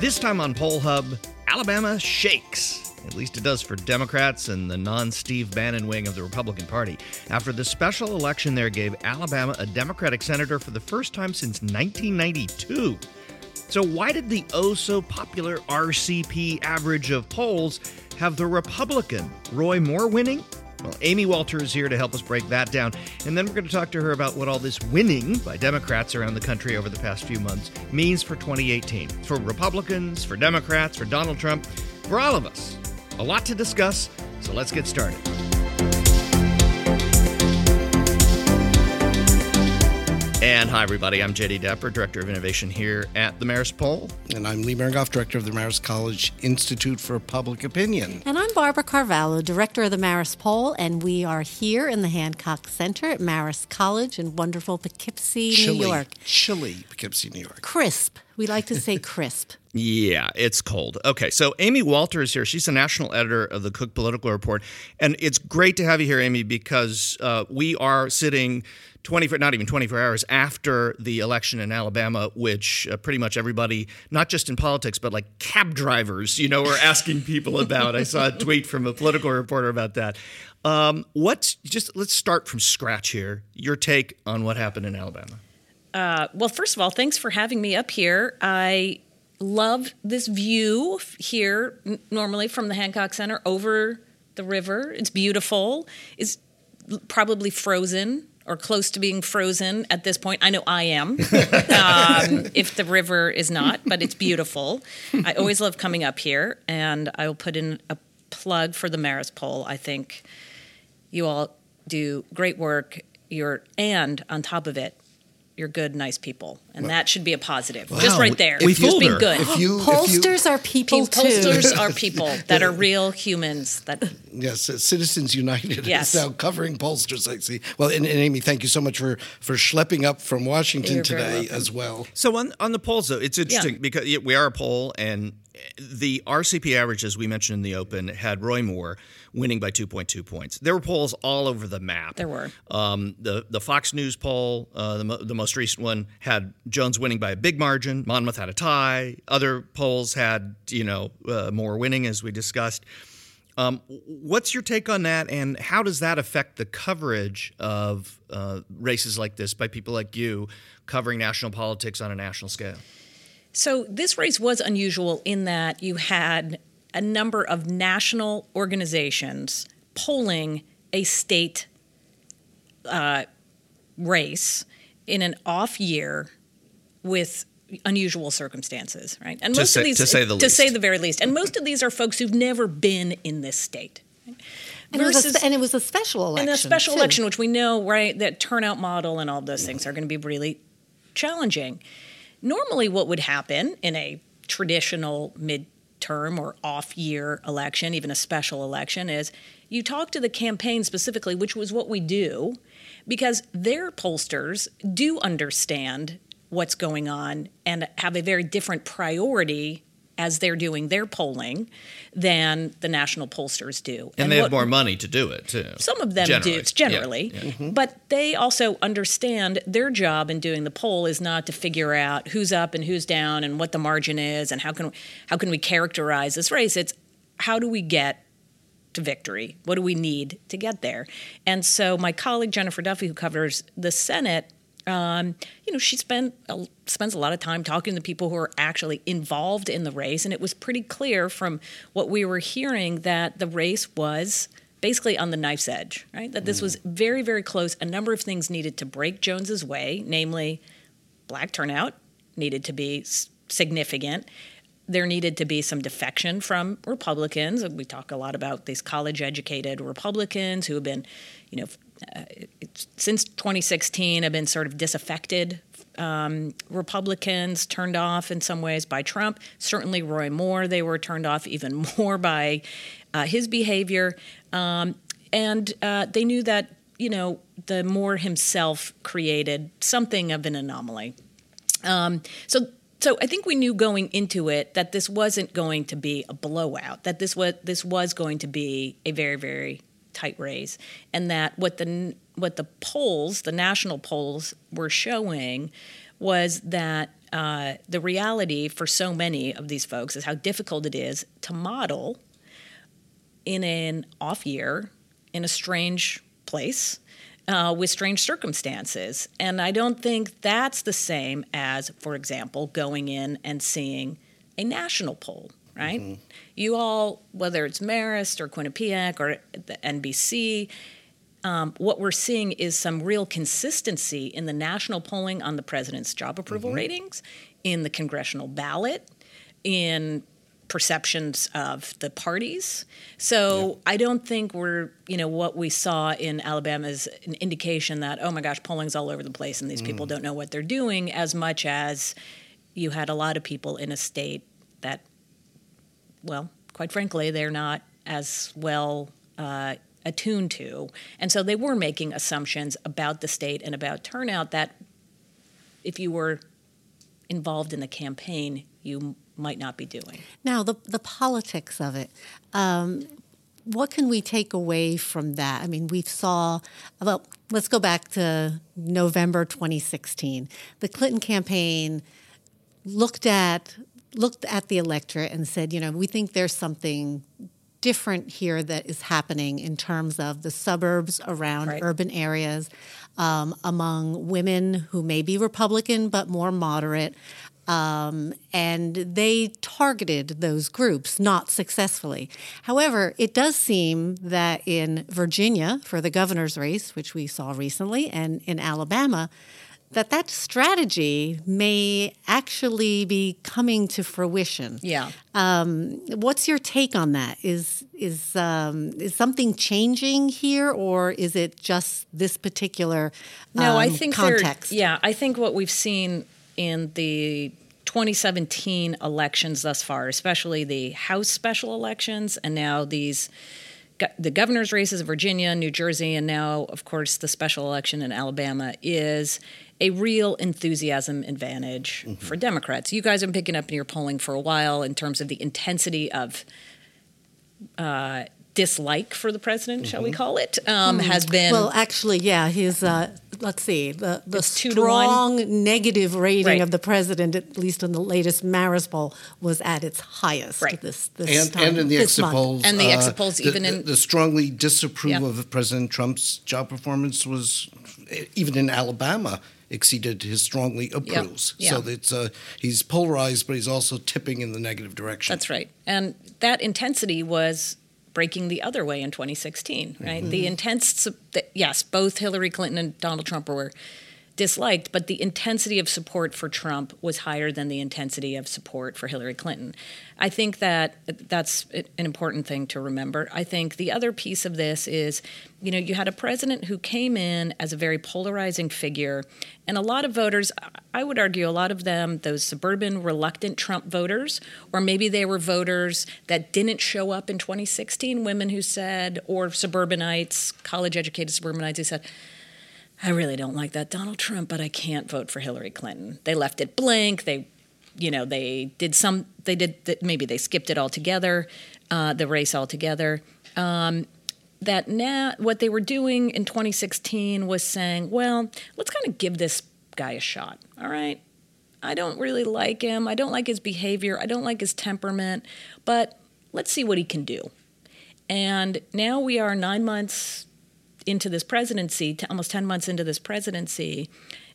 This time on Poll Hub, Alabama shakes. At least it does for Democrats and the non Steve Bannon wing of the Republican Party. After the special election there gave Alabama a Democratic senator for the first time since 1992. So, why did the oh so popular RCP average of polls have the Republican Roy Moore winning? Well, Amy Walter is here to help us break that down. And then we're going to talk to her about what all this winning by Democrats around the country over the past few months means for 2018. For Republicans, for Democrats, for Donald Trump, for all of us. A lot to discuss, so let's get started. And hi, everybody. I'm JD Dapper, Director of Innovation here at the Marist Poll. And I'm Lee Miringoff, Director of the Marist College Institute for Public Opinion. And I'm Barbara Carvalho, Director of the Marist Poll, and we are here in the Hancock Center at Marist College in wonderful Poughkeepsie, Chilly, New York. Chilly, Poughkeepsie, New York. Crisp. We like to say crisp. Yeah, it's cold. Okay, so Amy Walter is here. She's the national editor of the Cook Political Report. And it's great to have you here, Amy, because uh, we are sitting 24, not even 24 hours after the election in Alabama, which uh, pretty much everybody, not just in politics, but like cab drivers, you know, are asking people about. I saw a tweet from a political reporter about that. Um, what's just let's start from scratch here. Your take on what happened in Alabama. Uh, well, first of all, thanks for having me up here. I love this view here, normally from the Hancock Center over the river. It's beautiful. It's probably frozen or close to being frozen at this point. I know I am, um, if the river is not, but it's beautiful. I always love coming up here, and I will put in a plug for the Marist poll. I think you all do great work. You're and on top of it, you're good, nice people, and that should be a positive. Just right there. we Just fooled being good. If you, if you, Pollsters are people too. Pollsters are people that are real humans. That yes, uh, Citizens United Yes. is now covering pollsters. I see. Well, and, and Amy, thank you so much for for schlepping up from Washington You're today as well. So on on the polls though, it's interesting Yeah. because we are a poll, and the RCP average, as we mentioned in the open, had Roy Moore winning by 2.2 points. There were polls all over the map. There were. Um, the the Fox News poll, uh, the mo- the most recent one, had Jones winning by a big margin. Monmouth had a tie. Other polls had you know uh, Moore winning, as we discussed. Um, what's your take on that, and how does that affect the coverage of uh, races like this by people like you covering national politics on a national scale? So this race was unusual in that you had a number of national organizations polling a state uh, race in an off year with unusual circumstances, right? And To most say- of these, to say the to least. say the very least, and most of these are folks who've never been in this state. And, it was a, and it was a special election. and a special too. election, which we know, right, that turnout model and all those things are going to be really challenging. Normally, what would happen in a traditional midterm or off year election, even a special election, is you talk to the campaign specifically, which was what we do, because their pollsters do understand what's going on and have a very different priority as they're doing their polling than the national pollsters do. And, they have more money to do it too. some of them Generally. do generally, Yeah, yeah. Mm-hmm. but they also understand their job in doing the poll is not to figure out who's up and who's down and what the margin is and how can how can we characterize this race. It's how do we get to victory? What do we need to get there? And so my colleague Jennifer Duffy, who covers the Senate, um, you know, she spent a, spends a lot of time talking to people who are actually involved in the race, and it was pretty clear from what we were hearing that the race was basically on the knife's edge, right? That this was very, very close. A number of things needed to break Jones's way, namely, black turnout needed to be s- significant. There needed to be some defection from Republicans. We talk a lot about these college-educated Republicans who have been, you know, uh, since 2016 have been sort of disaffected um, Republicans, turned off in some ways by Trump. Certainly Roy Moore, they were turned off even more by uh, his behavior. Um, and uh, they knew that, you know, the Moore himself created something of an anomaly. Um, so so I think we knew going into it that this wasn't going to be a blowout. That this was this was going to be a very very tight race, and that what the what the polls, the national polls, were showing was that uh, the reality for so many of these folks is how difficult it is to model in an off year in a strange place uh, with strange circumstances. And I don't think that's the same as, for example, going in and seeing a national poll, right? Mm-hmm. You all, whether it's Marist or Quinnipiac or the NBC, um, what we're seeing is some real consistency in the national polling on the president's job approval mm-hmm. ratings, in the congressional ballot, in perceptions of the parties. So yeah. I don't think we're, you know, what we saw in Alabama is an indication that, oh my gosh, polling's all over the place and these mm. people don't know what they're doing, as much as you had a lot of people in a state that, well, quite frankly, they're not as well uh, attuned to. And so they were making assumptions about the state and about turnout that if you were involved in the campaign, you might not be doing. Now, the, the politics of it. Um, what can we take away from that? I mean, we saw, well, let's go back to November 2016. The Clinton campaign looked at looked at the electorate and said, you know, we think there's something different here that is happening in terms of the suburbs around right. urban areas, um, among women who may be Republican but more moderate. Um, and they targeted those groups, not successfully. However, it does seem that in Virginia, for the governor's race, which we saw recently, and in Alabama, that that strategy may actually be coming to fruition. Yeah. Um, what's your take on that? Is is um, is something changing here, or is it just this particular um, no? I think context. Yeah, I think what we've seen in the 2017 elections thus far, especially the House special elections, and now these the governor's races in Virginia, New Jersey, and now, of course, the special election in Alabama is a real enthusiasm advantage mm-hmm. for Democrats. You guys have been picking up in your polling for a while in terms of the intensity of uh, dislike for the president, mm-hmm. shall we mm-hmm. call it, um, mm. has been. Well, actually, yeah, his. Uh, let's see, the the strong negative rating right. of the president, at least in the latest Marist poll, was at its highest. Right. This, this and, time, and in the exit polls, and the uh, exit polls, even the, in the strongly disapprove yeah. of President Trump's job performance was even in Alabama exceeded his strongly approves. Yeah. So it's uh, he's polarized, but he's also tipping in the negative direction. That's right, and that intensity was breaking the other way in 2016. Right, mm-hmm. the intense. Yes, both Hillary Clinton and Donald Trump were disliked, but the intensity of support for Trump was higher than the intensity of support for Hillary Clinton. I think that that's an important thing to remember. I think the other piece of this is, you know, you had a president who came in as a very polarizing figure, and a lot of voters, I would argue, a lot of them, those suburban reluctant Trump voters, or maybe they were voters that didn't show up in 2016, women who said, or suburbanites, college educated suburbanites who said, I really don't like that Donald Trump, but I can't vote for Hillary Clinton. They left it blank. They, you know, they did some. They did maybe they skipped it altogether, uh, the race altogether. Um, that now what they were doing in 2016 was saying, well, let's kind of give this guy a shot. All right, I don't really like him. I don't like his behavior. I don't like his temperament, but let's see what he can do. And now we are nine months into this presidency, almost 10 months into this presidency,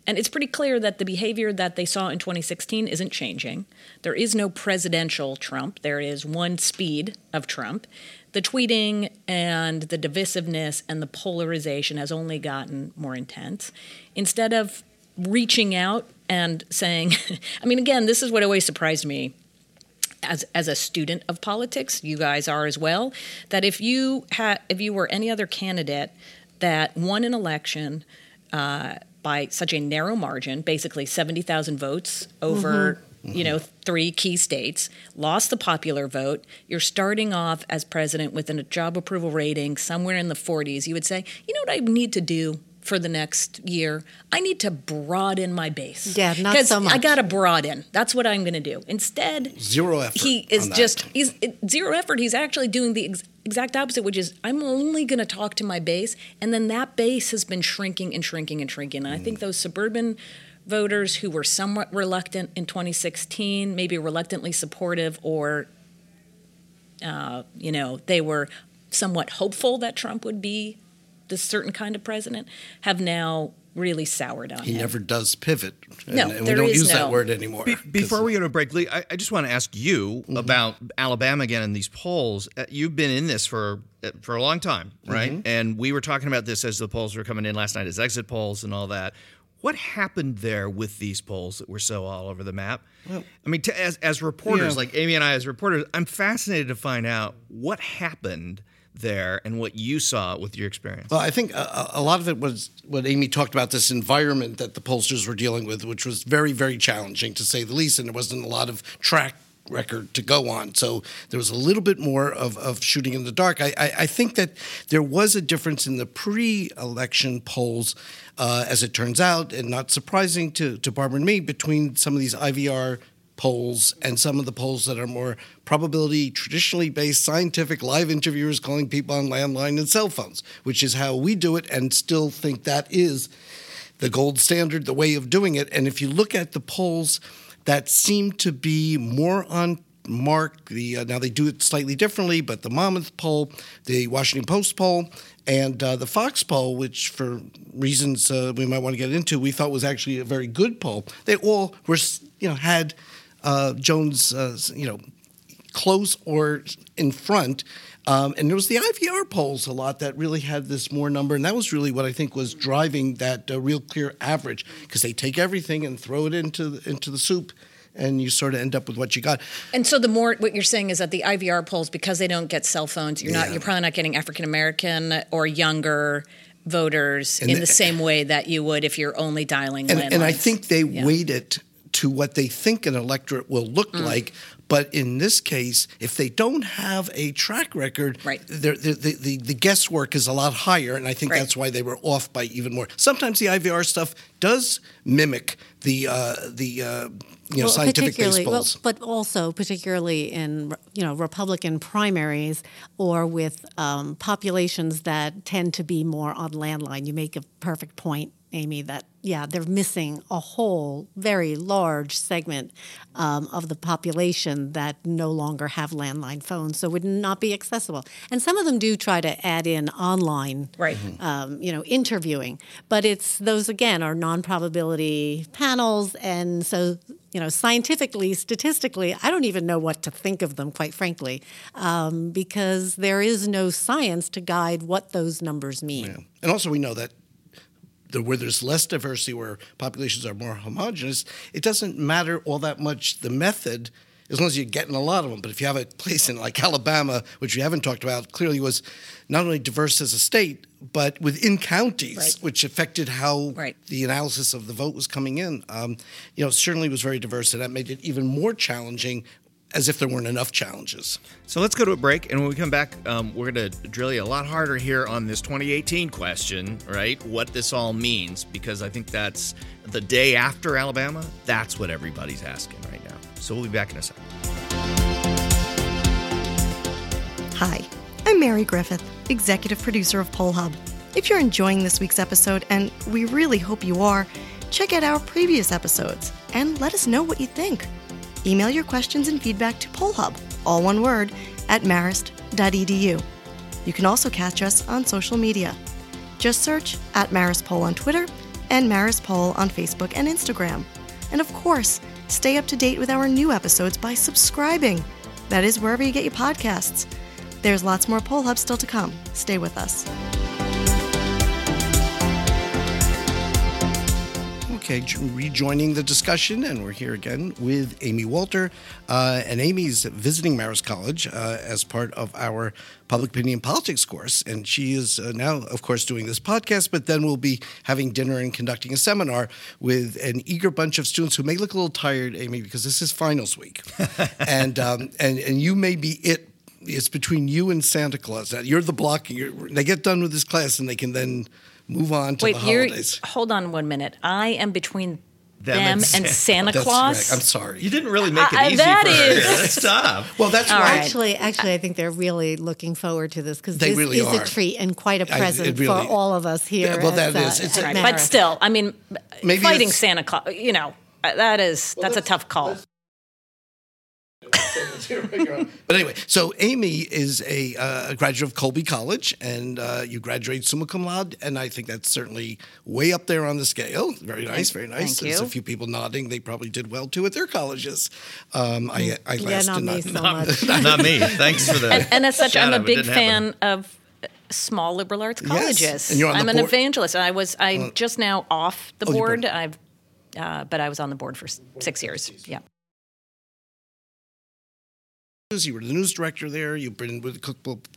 and it's pretty clear that the behavior that they saw in 2016 isn't changing. There is no presidential Trump, there is one speed of Trump. The tweeting and the divisiveness and the polarization has only gotten more intense. Instead of reaching out and saying, I mean, again, this is what always surprised me as as a student of politics, you guys are as well. That if you had if you were any other candidate that won an election uh, by such a narrow margin, basically 70,000 votes over. Mm-hmm. You know, three key states lost the popular vote. You're starting off as president with a job approval rating somewhere in the 40s. You would say, you know what I need to do? For the next year, I need to broaden my base. Yeah, not so much. I got to broaden. That's what I'm going to do. Instead, zero effort. He is just he's it, zero effort. He's actually doing the ex- exact opposite, which is I'm only going to talk to my base, and then that base has been shrinking and shrinking and shrinking. And mm. I think mm. those suburban voters who were somewhat reluctant in 2016, maybe reluctantly supportive, or uh, you know they were somewhat hopeful that Trump would be this certain kind of president, have now really soured on he him. never does pivot. No, and, and we there don't is use no- that word anymore. Be- before we go to break, Lee, I, I just want to ask you about Alabama again in these polls. Uh, you've been in this for uh, for a long time, right? And we were talking about this as the polls were coming in last night as exit polls and all that. What happened there with these polls that were so all over the map? I mean, to, as as reporters, Yeah. like Amy and I, as reporters, I'm fascinated to find out what happened there and what you saw with your experience. Well, I think a, a lot of it was what Amy talked about this environment that the pollsters were dealing with, which was very, very challenging to say the least, and there wasn't a lot of track record to go on. So there was a little bit more of, of shooting in the dark. I, I, I think that there was a difference in the pre election polls, uh, as it turns out, and not surprising to, to Barbara and me, between some of these IVR polls and some of the polls that are more probability traditionally based scientific live interviewers calling people on landline and cell phones which is how we do it and still think that is the gold standard the way of doing it. And if you look at the polls that seem to be more on mark the uh, now they do it slightly differently but the monmouth poll the washington post poll and uh, the fox poll which for reasons uh, we might want to get into we thought was actually a very good poll. They all were you know had uh, Jones, uh, you know, close or in front. Um, and there was the IVR polls a lot that really had this more number, and that was really what I think was driving that uh, real clear average because they take everything and throw it into the, into the soup, and you sort of end up with what you got. And so the more what you're saying is that the IVR polls, because they don't get cell phones, you're not you're probably not getting African American or younger voters And in the- the same way that you would if you're only dialing and, and I think they Yeah. weight it to what they think an electorate will look Mm. like. But in this case, if they don't have a track record, Right. they're- the, the, the, the guesswork is a lot higher, and I think Right. that's why they were off by even more. Sometimes the IVR stuff does mimic the uh, the uh, you know scientific based particularly, well, but also particularly in you know Republican primaries or with um, populations that tend to be more on landline. You make a perfect point, Amy. That yeah, they're missing a whole very large segment um, of the population that no longer have landline phones, so would not be accessible. And some of them do try to add in online Right. um, you know, interviewing. But it's those again are non-probability panels, and so you know, scientifically, statistically, I don't even know what to think of them, quite frankly, um, because there is no science to guide what those numbers mean. Yeah. And also, we know that the, where there's less diversity, where populations are more homogenous, it doesn't matter all that much the method. As long as you're getting a lot of them, but if you have a place in like Alabama, which we haven't talked about, clearly was not only diverse as a state, but within counties, Right. which affected how Right. the analysis of the vote was coming in. Um, you know, certainly was very diverse, and that made it even more challenging, as if there weren't enough challenges. So let's go to a break, and when we come back, um, we're going to drill you a lot harder here on this 2018 question, right? What this all means, because I think that's the day after Alabama. That's what everybody's asking right now. So we'll be back in a second. Hi, I'm Mary Griffith, executive producer of Poll Hub. If you're enjoying this week's episode, and we really hope you are, check out our previous episodes and let us know what you think. Email your questions and feedback to Poll Hub, all one word, at marist.edu. You can also catch us on social media. Just search at Marist Poll on Twitter and Marist Poll on Facebook and Instagram. And of course, stay up to date with our new episodes by subscribing. That is wherever you get your podcasts. There's lots more Poll Hub still to come. Stay with us. Okay, rejoining the discussion, and we're here again with Amy Walter. Uh, and Amy's visiting Marist College uh, as part of our public opinion politics course. And she is uh, now, of course, doing this podcast, but then we'll be having dinner and conducting a seminar with an eager bunch of students who may look a little tired, Amy, because this is finals week. and, um, and, and you may be it. It's between you and Santa Claus. You're the block. You're, they get done with this class, and they can then move on to Wait, the you're holidays. hold on one minute. I am between them, and Santa That's Claus. right. I'm sorry. You didn't really make it Uh, easy that for is- her. That's tough. well, that's All why. right. Actually, actually, I think they're really looking forward to this because They this really is are. a treat and quite a it present really- for all of us here. Yeah, well, at, that is- uh, it's at a- Right, but still, I mean, Maybe fighting Santa Claus, you know, uh, that is that's a tough call. But anyway, so Amy is a, uh, a graduate of Colby College, and uh, you graduated summa cum laude, and I think that's certainly way up there on the scale. Very nice, very nice. thank There's a few people nodding; they probably did well too at their colleges. Um, I, I Yeah, last not did me not. so much. Not me. Thanks for that. And, and as such, I'm a big fan happen. of small liberal arts Yes, colleges. and you're on I'm an board- evangelist. I was I just now off the Oh, board. board. I've uh, but I was on the board for six years. Yeah. You were the news director there. You've been with the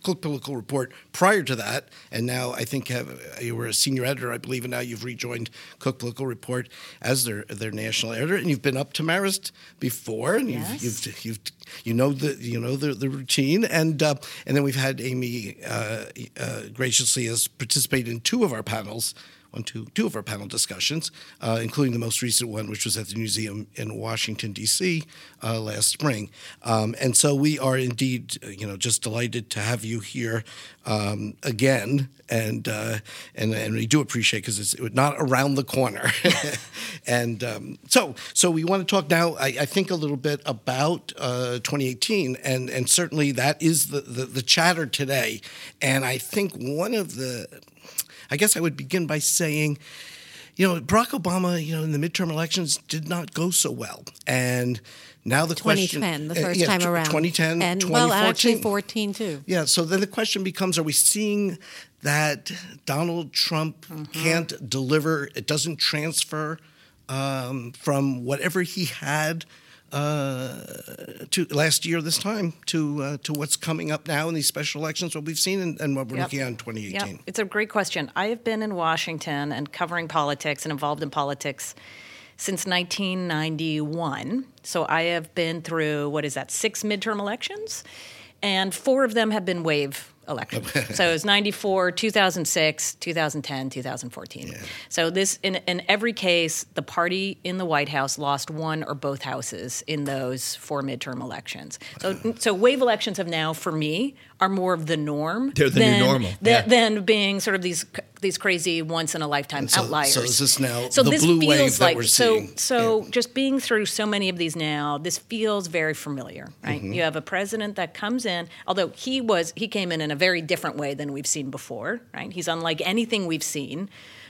Cook, Political Report prior to that, and now I think have, you were a senior editor, I believe, and now you've rejoined Cook Political Report as their their national editor, and you've been up to Marist before, and Yes. you've, you've you've you know the you know the, the routine, and uh, and then we've had Amy uh, uh, graciously has participated in two of our panels. On two, two of our panel discussions, uh, including the most recent one, which was at the museum in Washington D.C. Uh, last spring, um, and so we are indeed, uh, you know, just delighted to have you here um, again, and uh, and and we do appreciate because it's not around the corner, and um, so so we want to talk now. I, I think a little bit about uh, 2018, and and certainly that is the, the the chatter today, and I think one of the I guess I would begin by saying, you know, Barack Obama, you know, in the midterm elections did not go so well. And now the question 2010, the uh, first yeah, time around. 2010, and 2014. well, actually 14 too. Yeah, so then the question becomes are we seeing that Donald Trump Mm-hmm. can't deliver, it doesn't transfer um, from whatever he had uh, to last year this time to uh, to what's coming up now in these special elections, what we've seen and, and what we're Yep. looking at in 2018? Yeah, it's a great question. I have been in Washington and covering politics and involved in politics since 1991. So I have been through what is that six midterm elections, and four of them have been wave elections. so it was 94, 2006, 2010, 2014. So this in in every case, the party in the White House lost one or both houses in those four midterm elections. So so wave elections have now, for me, are more of the norm. They're the new than- normal, than- yeah. than being sort of these these crazy once in a lifetime so- outliers. so is this now so the this blue feels wave that like we're so seeing? so Yeah. just being through so many of these now this feels very familiar right Mm-hmm. you have a president that comes in although he was he came in in a very different way than we've seen before right? He's unlike anything we've seen.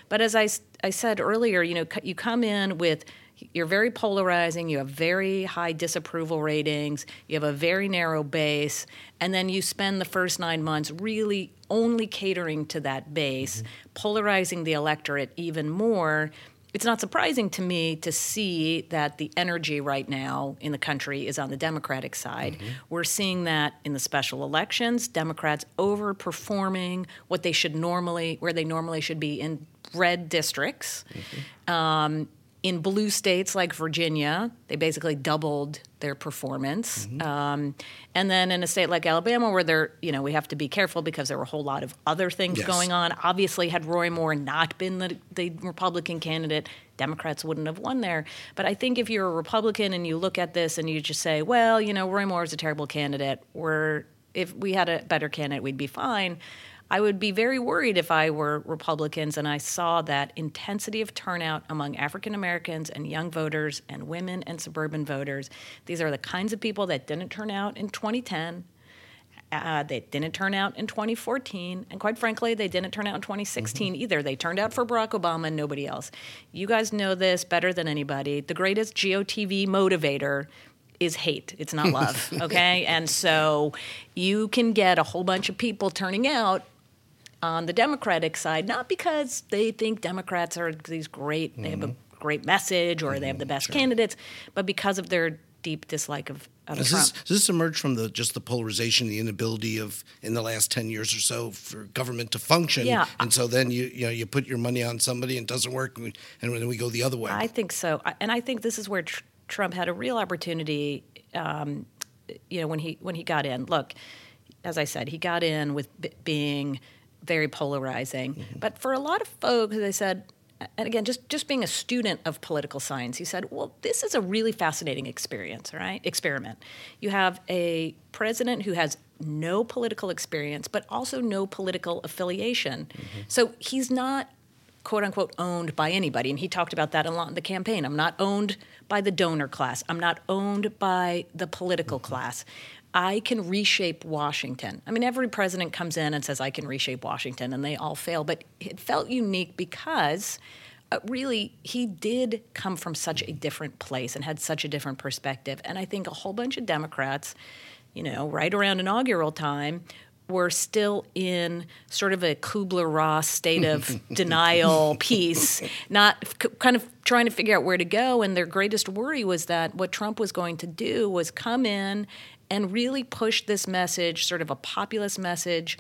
But as I, I said earlier you know you come in with you're very polarizing you have very high disapproval ratings you have a very narrow base and then you spend the first nine months really only catering to that base mm-hmm. polarizing the electorate even more it's not surprising to me to see that the energy right now in the country is on the Democratic side. We're seeing that in the special elections, Democrats overperforming what they should normally, where they normally should be in red districts. Um, in blue states like Virginia, they basically doubled their performance. Um, and then in a state like Alabama, where they're, you know, we have to be careful because there were a whole lot of other things Yes. going on. Obviously, had Roy Moore not been the, the Republican candidate, Democrats wouldn't have won there. But I think if you're a Republican and you look at this and you just say, well, you know, Roy Moore is a terrible candidate, or if we had a better candidate, we'd be fine. I would be very worried if I were Republicans and I saw that intensity of turnout among African Americans and young voters and women and suburban voters. These are the kinds of people that didn't turn out in 2010. Uh, they didn't turn out in 2014, and quite frankly, they didn't turn out in 2016 either. They turned out for Barack Obama and nobody else. You guys know this better than anybody. The greatest GOTV motivator is hate. It's not love, okay? and so you can get a whole bunch of people turning out on the Democratic side, not because they think Democrats are these great, they have a great message or they have the best candidates, but because of their deep dislike of, of Does Trump. this, does this emerge from the just the polarization, the inability of in the last ten years or so for government to function? Yeah. And so then you you know you put your money on somebody and it doesn't work, and, we, and then we go the other way. I think so, and I think this is where tr- Trump had a real opportunity. Um, you know, when he when he got in, look, as I said, he got in with b- being very polarizing. But for a lot of folks, they said, and again, just just being a student of political science, he said, "Well, this is a really fascinating experience, right? Experiment. You have a president who has no political experience, but also no political affiliation. Mm-hmm. So he's not." quote unquote owned by anybody and he talked about that a lot in the campaign i'm not owned by the donor class i'm not owned by the political mm-hmm. class I can reshape Washington. I mean, every president comes in and says, I can reshape Washington, and they all fail. But it felt unique because uh, really he did come from such a different place and had such a different perspective. And I think a whole bunch of Democrats, you know, right around inaugural time, were still in sort of a Kubler Ross state of denial, peace, not c- kind of trying to figure out where to go. And their greatest worry was that what Trump was going to do was come in and really push this message, sort of a populist message,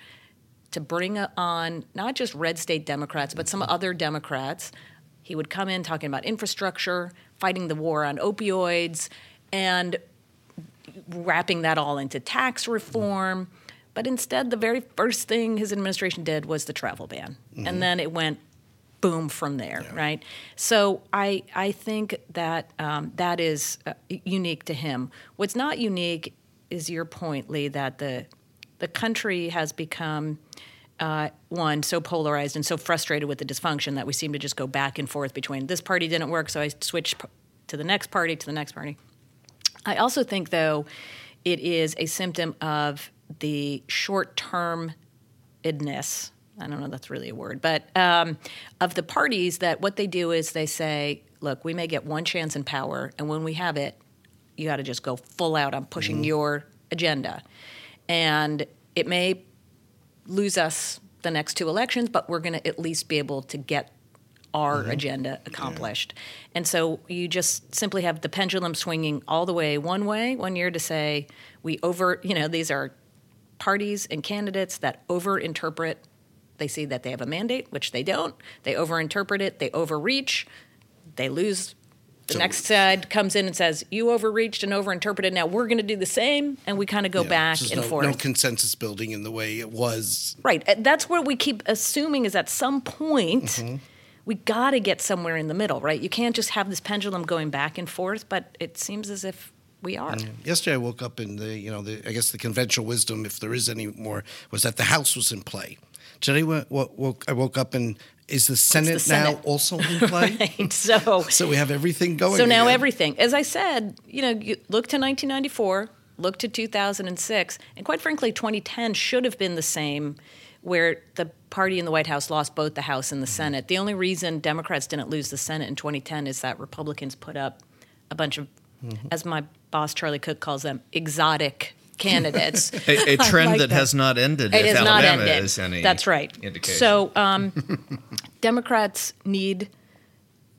to bring on not just red state Democrats, but some other Democrats. He would come in talking about infrastructure, fighting the war on opioids, and wrapping that all into tax reform. But instead, the very first thing his administration did was the travel ban. Mm-hmm. And then it went boom from there, yeah. right? So I I think that um, that is uh, unique to him. What's not unique is your point, Lee, that the the country has become uh, one so polarized and so frustrated with the dysfunction that we seem to just go back and forth between this party didn't work, so I switched to the next party to the next party. I also think, though, it is a symptom of the short term idness. I don't know that's really a word, but um, of the parties that what they do is they say, look, we may get one chance in power, and when we have it, you got to just go full out on pushing mm-hmm. your agenda. And it may lose us the next two elections, but we're going to at least be able to get our mm-hmm. agenda accomplished. Yeah. And so you just simply have the pendulum swinging all the way one way one year to say we over, you know, these are parties and candidates that overinterpret. They see that they have a mandate, which they don't. They overinterpret it, they overreach, they lose the so, next side comes in and says, "You overreached and overinterpreted. Now we're going to do the same," and we kind of go yeah, back and no, forth. No consensus building in the way it was. Right. That's what we keep assuming is at some point mm-hmm. we got to get somewhere in the middle. Right. You can't just have this pendulum going back and forth. But it seems as if we are. Yeah. Yesterday, I woke up in the you know the, I guess the conventional wisdom, if there is any more, was that the House was in play. Today, woke, I woke up and is the Senate, the Senate. now also in play? right. So, so we have everything going. So now again. everything. As I said, you know, you look to 1994, look to 2006, and quite frankly, 2010 should have been the same, where the party in the White House lost both the House and the mm-hmm. Senate. The only reason Democrats didn't lose the Senate in 2010 is that Republicans put up a bunch of, mm-hmm. as my boss Charlie Cook calls them, exotic candidates. a, a, trend like that, that, has not ended. It has Alabama not ended. Is any That's right. Indication. So um, Democrats need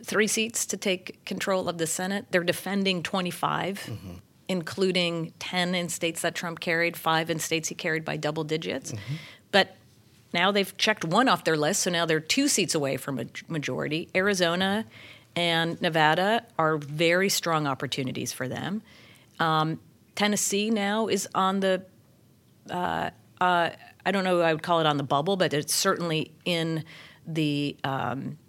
three seats to take control of the Senate. They're defending 25, mm-hmm. including 10 in states that Trump carried, five in states he carried by double digits. Mm-hmm. But now they've checked one off their list, so now they're two seats away from a majority. Arizona and Nevada are very strong opportunities for them. Um, Tennessee now is on the, uh, uh, I don't know, I would call it on the bubble, but it's certainly in the, um,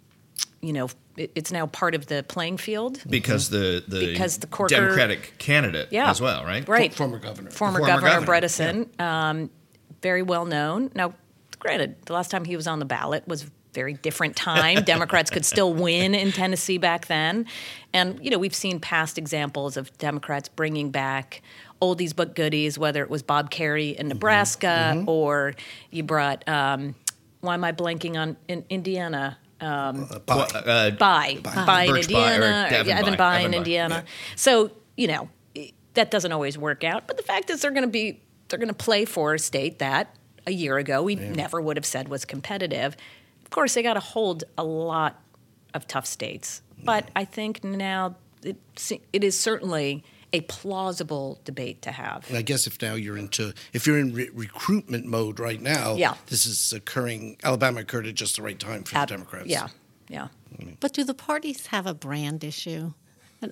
you know, it, it's now part of the playing field because the the because the Corker, Democratic candidate yeah, as well, right? Right, former governor, former, former governor, governor Bredesen, yeah. um, very well known. Now, granted, the last time he was on the ballot was very different time. Democrats could still win in Tennessee back then. And, you know, we've seen past examples of Democrats bringing back oldies but goodies, whether it was Bob Kerrey in mm-hmm. Nebraska mm-hmm. or you brought, um, why am I blanking on in Indiana? Um, uh, Bayh. Uh, Bayh. Bayh. Bayh in Indiana. Or, yeah, Evan Bayh in Indiana. Yeah. So, you know, that doesn't always work out. But the fact is they're going to be, they're going to play for a state that a year ago we yeah. never would have said was competitive. Of course, they got to hold a lot of tough states, but I think now it, it is certainly a plausible debate to have. And I guess if now you're into if you're in re- recruitment mode right now, yeah. this is occurring. Alabama occurred at just the right time for at, the Democrats. Yeah, yeah. Mm-hmm. But do the parties have a brand issue?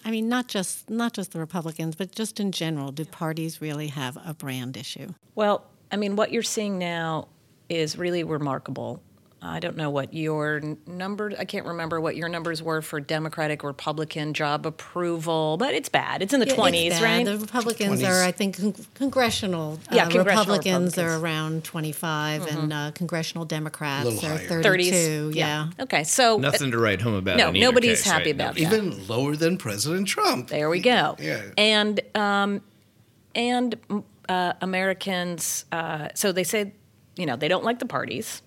I mean, not just not just the Republicans, but just in general, do parties really have a brand issue? Well, I mean, what you're seeing now is really remarkable I don't know what your numbers. I can't remember what your numbers were for Democratic Republican job approval, but it's bad. It's in the Yeah, twenties, bad. right? The Republicans 20s. are, I think, con- congressional. Yeah, uh, congressional Republicans, are around 25, and uh, congressional Democrats Little are higher. 32. Yeah. Okay, so Nothing to write home about. No, in nobody's case, happy right? about No. that. Even lower than President Trump. There we go. Yeah. And um, and uh, Americans, uh, so they say, you know, they don't like the parties.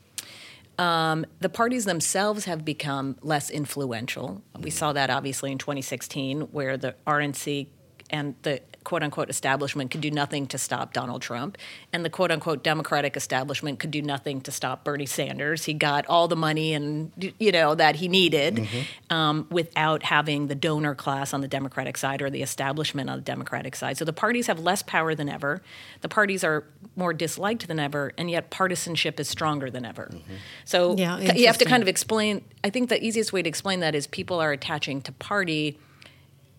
Um, the parties themselves have become less influential. We saw that obviously in 2016, where the RNC and the quote unquote establishment could do nothing to stop Donald Trump, and the quote unquote Democratic establishment could do nothing to stop Bernie Sanders. He got all the money and you know that he needed um, without having the donor class on the Democratic side or the establishment on the Democratic side. So the parties have less power than ever. The parties are more disliked than ever, and yet partisanship is stronger than ever. So Yeah, you have to kind of explain. I think the easiest way to explain that is people are attaching to party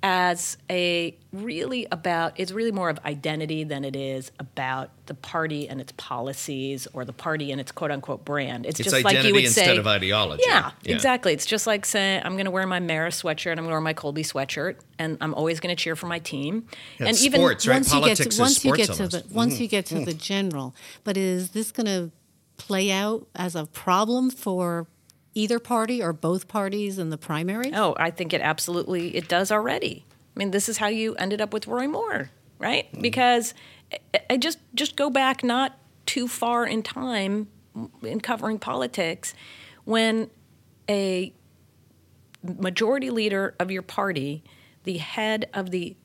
as a really about it's really more of identity than it is about the party and its policies or the party and its quote unquote brand. It's, It's just like you would instead say of ideology. Yeah, Yeah. exactly. It's just like saying I'm going to wear my Marist sweatshirt, I'm going to wear my Colby sweatshirt, and I'm always going to cheer for my team. Yeah, and even sports, right? Once you get to, once you get to the once you mm-hmm. get to the mm. general, but is this going to play out as a problem for either party or both parties in the primary? Oh, I think it absolutely it does already. I mean, this is how you ended up with Roy Moore, right? Mm. Because I- I just just go back not too far in time in covering politics when a majority leader of your party, the head of the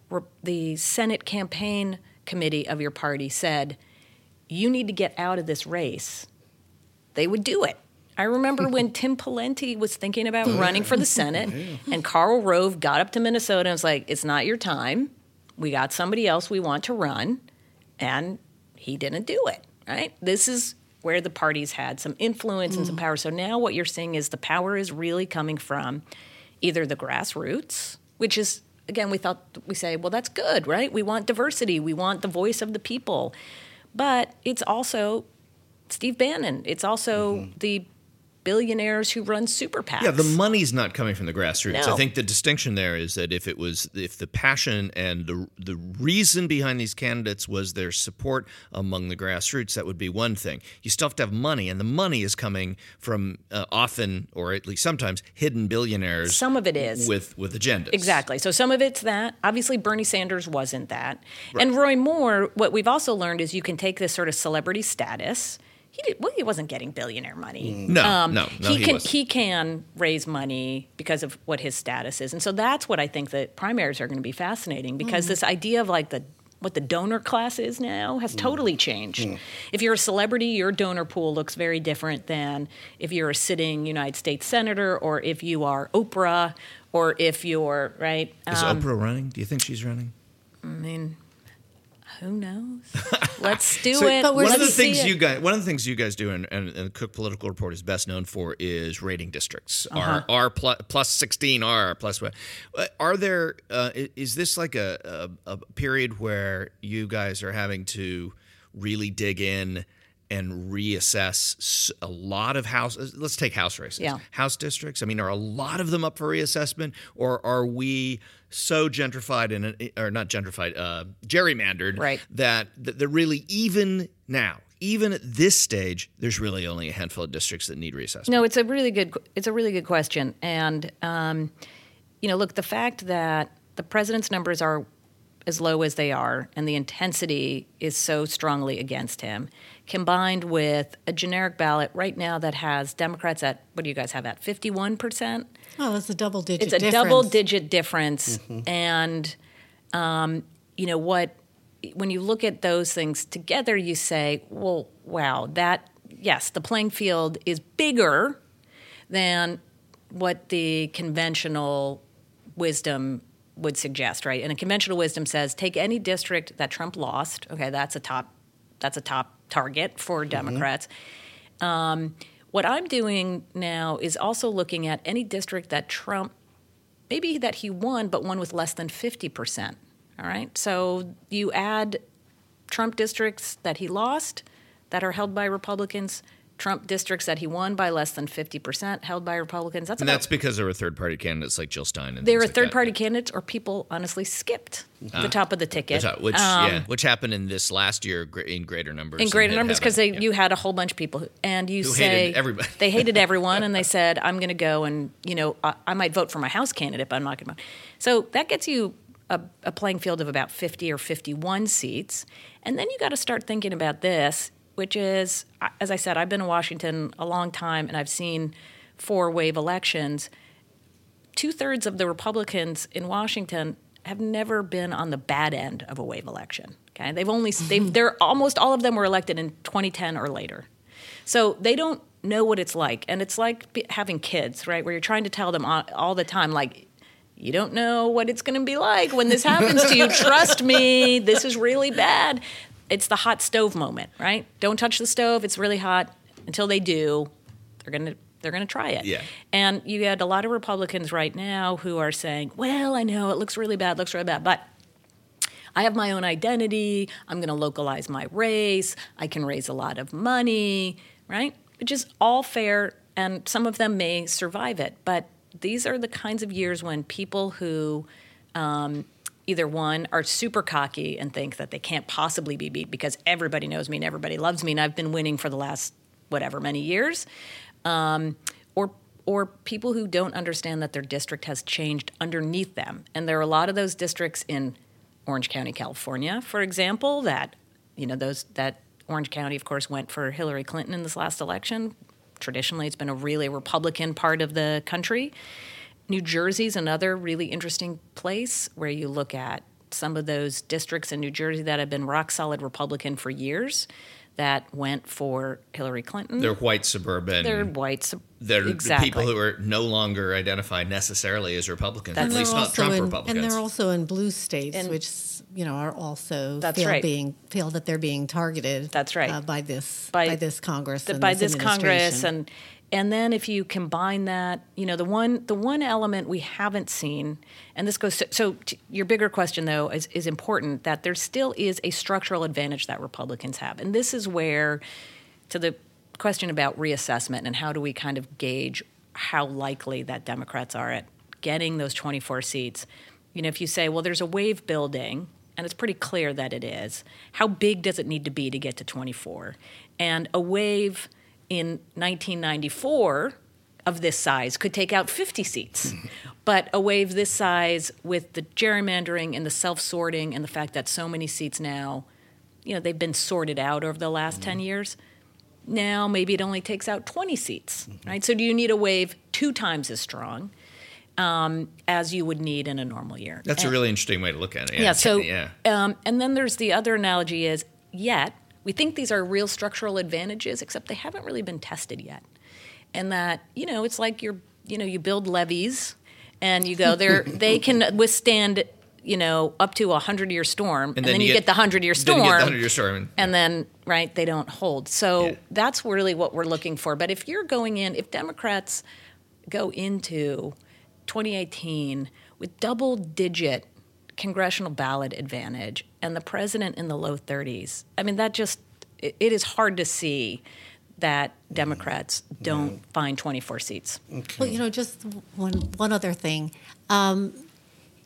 the Senate campaign committee of your party said, "You need to get out of this race." They would do it. I remember when Tim Pawlenty was thinking about running for the Senate, and Karl Rove got up to Minnesota and was like, "It's not your time. We got somebody else we want to run," and he didn't do it. Right? This is where the parties had some influence and some mm. power. So now what you're seeing is the power is really coming from either the grassroots, which is again we thought we say, well, that's good, right? We want diversity. We want the voice of the people, but it's also Steve Bannon. It's also mm-hmm. the billionaires who run super PACs. Yeah, the money's not coming from the grassroots. I think the distinction there is that if it was, if the passion and the the reason behind these candidates was their support among the grassroots, that would be one thing. You still have to have money, and the money is coming from uh, often, or at least sometimes, hidden billionaires. Some of it is. with with agendas. Exactly. So some of it's that. Obviously, Bernie Sanders wasn't that. And Roy Moore, what we've also learned is you can take this sort of celebrity status. He did, well, he wasn't getting billionaire money. Mm. No, um, no, no, he, he can wasn't. he can raise money because of what his status is, and so that's what I think the primaries are going to be fascinating because mm. this idea of like the what the donor class is now has mm. totally changed. If you're a celebrity, your donor pool looks very different than if you're a sitting United States senator or if you are Oprah or if you're right. Is Um, Oprah running? Do you think she's running? I mean, who knows? Let's do So it. But we're one of the things you guys, one of the things you guys do, and, and, and the Cook Political Report is best known for, is rating districts. Uh-huh. R R plus, plus sixteen R plus what? Uh, Are there? Uh, is this like a, a a period where you guys are having to really dig in? And reassess a lot of house. uh, Let's take house races. Yeah. House districts. I mean, are a lot of them up for reassessment, or are we so gentrified and or not gentrified, uh, gerrymandered Right. that, that that really even now, even at this stage, there's really only a handful of districts that need reassessment. No, it's a really good. It's a really good question, and um, you know, look, the fact that the president's numbers are as low as they are, and the intensity is so strongly against him, combined with a generic ballot right now that has Democrats at what do you guys have at fifty one percent? Oh, that's a double digit. It's a difference. double digit difference, and um, you know what? When you look at those things together, you say, "Well, wow, that yes, the playing field is bigger than what the conventional wisdom would suggest, right? And a conventional wisdom says take any district that Trump lost. Okay, that's a top that's a top target for Democrats. Um, what I'm doing now is also looking at any district that Trump maybe that he won, but won with less than 50%. All right. So you add Trump districts that he lost that are held by Republicans Trump districts that he won by less than 50% held by Republicans. That's And that's because there were third party candidates like Jill Stein. And they things were third that. party candidates or people honestly skipped the top of the ticket. That's how- Which Um, yeah, which happened in this last year in greater numbers. in greater numbers because yeah. you had a whole bunch of people who, and you Who say hated everybody. they hated everyone and they said I'm going to go and you know I, I might vote for my house candidate but I'm not going to vote. So that gets you a, a playing field of about 50 or 51 seats and then you got to start thinking about this which is as I said I've been in Washington a long time and I've seen four wave elections two thirds of the Republicans in Washington have never been on the bad end of a wave election. Okay, they've only they've they're almost all of them were elected in 2010 or later, so they don't know what it's like, and it's like having kids, right? Where you're trying to tell them all, all the time, like. You don't know what it's going to be like when this happens to you. Trust me, this is really bad. It's the hot stove moment, right? Don't touch the stove. It's really hot. Until they do, they're going to they're going to try it. Yeah. And you had a lot of Republicans right now who are saying, well, I know it looks really bad, looks really bad, but I have my own identity. I'm going to localize my race. I can raise a lot of money, right? Which is all fair, and some of them may survive it. But these are the kinds of years when people who um, either one are super cocky and think that they can't possibly be beat because everybody knows me and everybody loves me and I've been winning for the last whatever many years, um, or or people who don't understand that their district has changed underneath them. And there are a lot of those districts in Orange County, California, for example, that you know those that Orange County, of course, went for Hillary Clinton in this last election. Traditionally, it's been a really Republican part of the country. New Jersey's another really interesting place where you look at some of those districts in New Jersey that have been rock solid Republican for years that went for Hillary Clinton. They're white suburban. They're white. sub- They're exactly. people who are no longer identified necessarily as Republicans, That's- at least not Trump in, Republicans. And they're also in blue states, And- which you know are also That's feel right. being feel that they're being targeted. That's right. uh, by this By- by, this Congress the- and by this Congress and and then if you combine that, you know, the one the one element we haven't seen, and this goes to, so to your bigger question though is is important that there still is a structural advantage that Republicans have, and this is where to the question about reassessment and how do we kind of gauge how likely that Democrats are at getting those 24 seats. You know, if you say, well, there's a wave building, and it's pretty clear that it is, how big does it need to be to get to 24? And a wave in 1994 of this size could take out 50 seats. But a wave this size with the gerrymandering and the self sorting and the fact that so many seats now, you know, they've been sorted out over the last 10 years. Now maybe it only takes out 20 seats, right? So do you need a wave two times as strong um, as you would need in a normal year? That's a really interesting way to look at it. yeah. So, yeah. Um, and then there's the other analogy is yet we think these are real structural advantages, except they haven't really been tested yet. And that you know, it's like you're you know you build levees, and you go there. they can withstand you know up to a hundred year storm, and, then, you get, the hundred year Then storm. you get the hundred year storm. and- And then, right, they don't hold. So Yeah. that's really what we're looking for. But if you're going in, if Democrats go into 2018 with double digit congressional ballot advantage and the president in the low 30s, I mean, that just, it, it is hard to see that Democrats don't find 24 seats. Well, you know, just one one other thing. Um,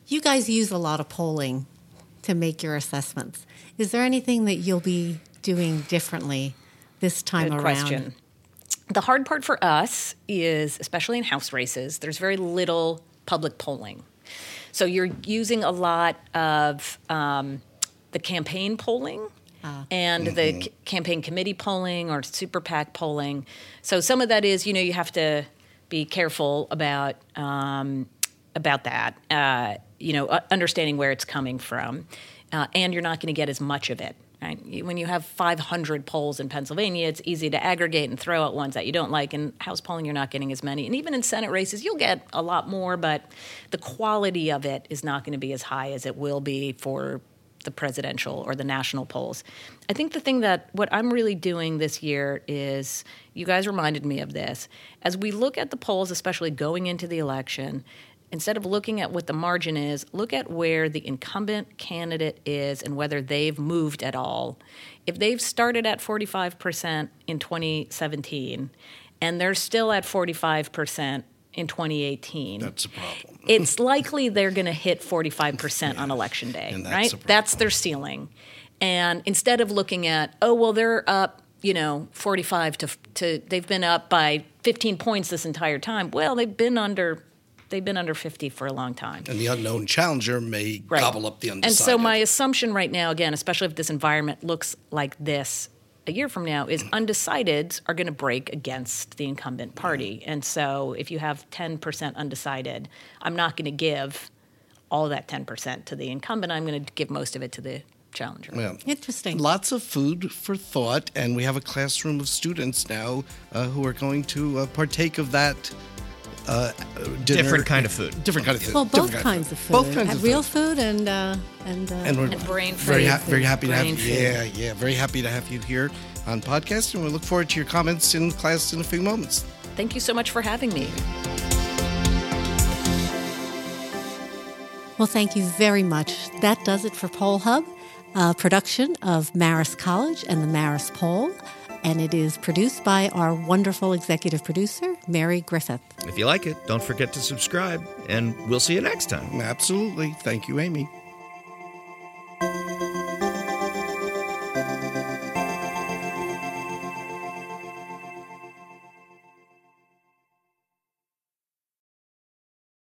you guys use a lot of polling to make your assessments. Is there anything that you'll be doing differently this time Good around? question. The hard part for us is, especially in House races, there's very little public polling. So you're using a lot of um, the campaign polling and the c- campaign committee polling or super PAC polling. So some of that is, you know, you have to be careful about um, about that. Uh, you know, uh, understanding where it's coming from, uh, and you're not going to get as much of it. When you have 500 polls in Pennsylvania, it's easy to aggregate and throw out ones that you don't like. In House polling, you're not getting as many. And even in Senate races, you'll get a lot more, but the quality of it is not going to be as high as it will be for the presidential or the national polls. I think the thing that what I'm really doing this year is you guys reminded me of this. As we look at the polls, especially going into the election, instead of looking at what the margin is, look at where the incumbent candidate is and whether they've moved at all. If they've started at 45% in 2017 and they're still at 45% in 2018, That's a problem. it's likely they're going to hit 45% on election day, that's right? That's their ceiling. And instead of looking at, oh, well, they're up, you know, 45 to, to they've been up by 15 points this entire time. Well, they've been under they've been under 50 for a long time. And the unknown challenger may Right. gobble up the undecided. And so my assumption right now, again, especially if this environment looks like this a year from now, is undecideds are going to break against the incumbent party. And so if you have 10% undecided, I'm not going to give all that 10% to the incumbent. I'm going to give most of it to the challenger. Yeah. Interesting. Lots of food for thought, and we have a classroom of students now uh, who are going to uh, partake of that. Uh, dinner. Different kind of food. Different kind of food. well, both Different kind kinds of food. Both kinds of real food. food and uh, and, uh, And we're And brain very, food. ha- very happy to have you. food. Yeah, yeah, very happy to have you here on podcast, and we look forward to your comments in class in a few moments. Thank you so much for having me. Well, thank you very much. That does it for Poll Hub, a production of Marist College and the Marist Poll. And it is produced by our wonderful executive producer, Mary Griffith. If you like it, don't forget to subscribe, and we'll see you next time. Absolutely. Thank you, Amy.